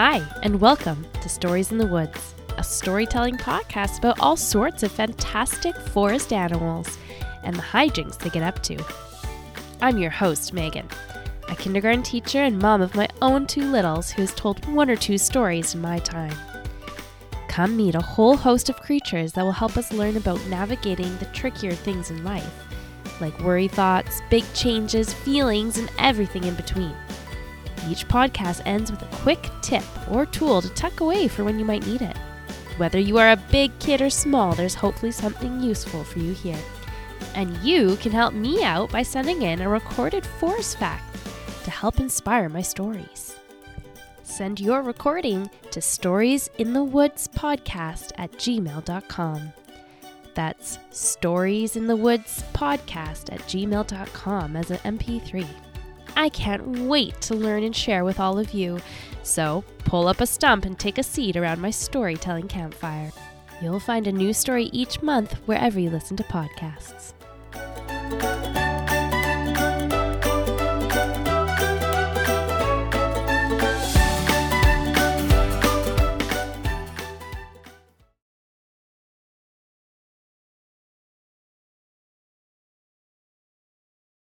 Hi, and welcome to Stories in the Woods, a storytelling podcast about all sorts of fantastic forest animals and the hijinks they get up to. I'm your host, Meghan, a kindergarten teacher and mom of my own two littles who has told one or two stories in my time. Come meet a whole host of creatures that will help us learn about navigating the trickier things in life, like worry thoughts, big changes, feelings, and everything in between. Each podcast ends with a quick tip or tool to tuck away for when you might need it. Whether you are a big kid or small, there's hopefully something useful for you here. And you can help me out by sending in a recorded forest fact to help inspire my stories. Send your recording to storiesinthewoods.podcast at gmail.com. That's storiesinthewoods.podcast at gmail.com as an MP3. I can't wait to learn and share with all of you. So pull up a stump and take a seat around my storytelling campfire. You'll find a new story each month wherever you listen to podcasts.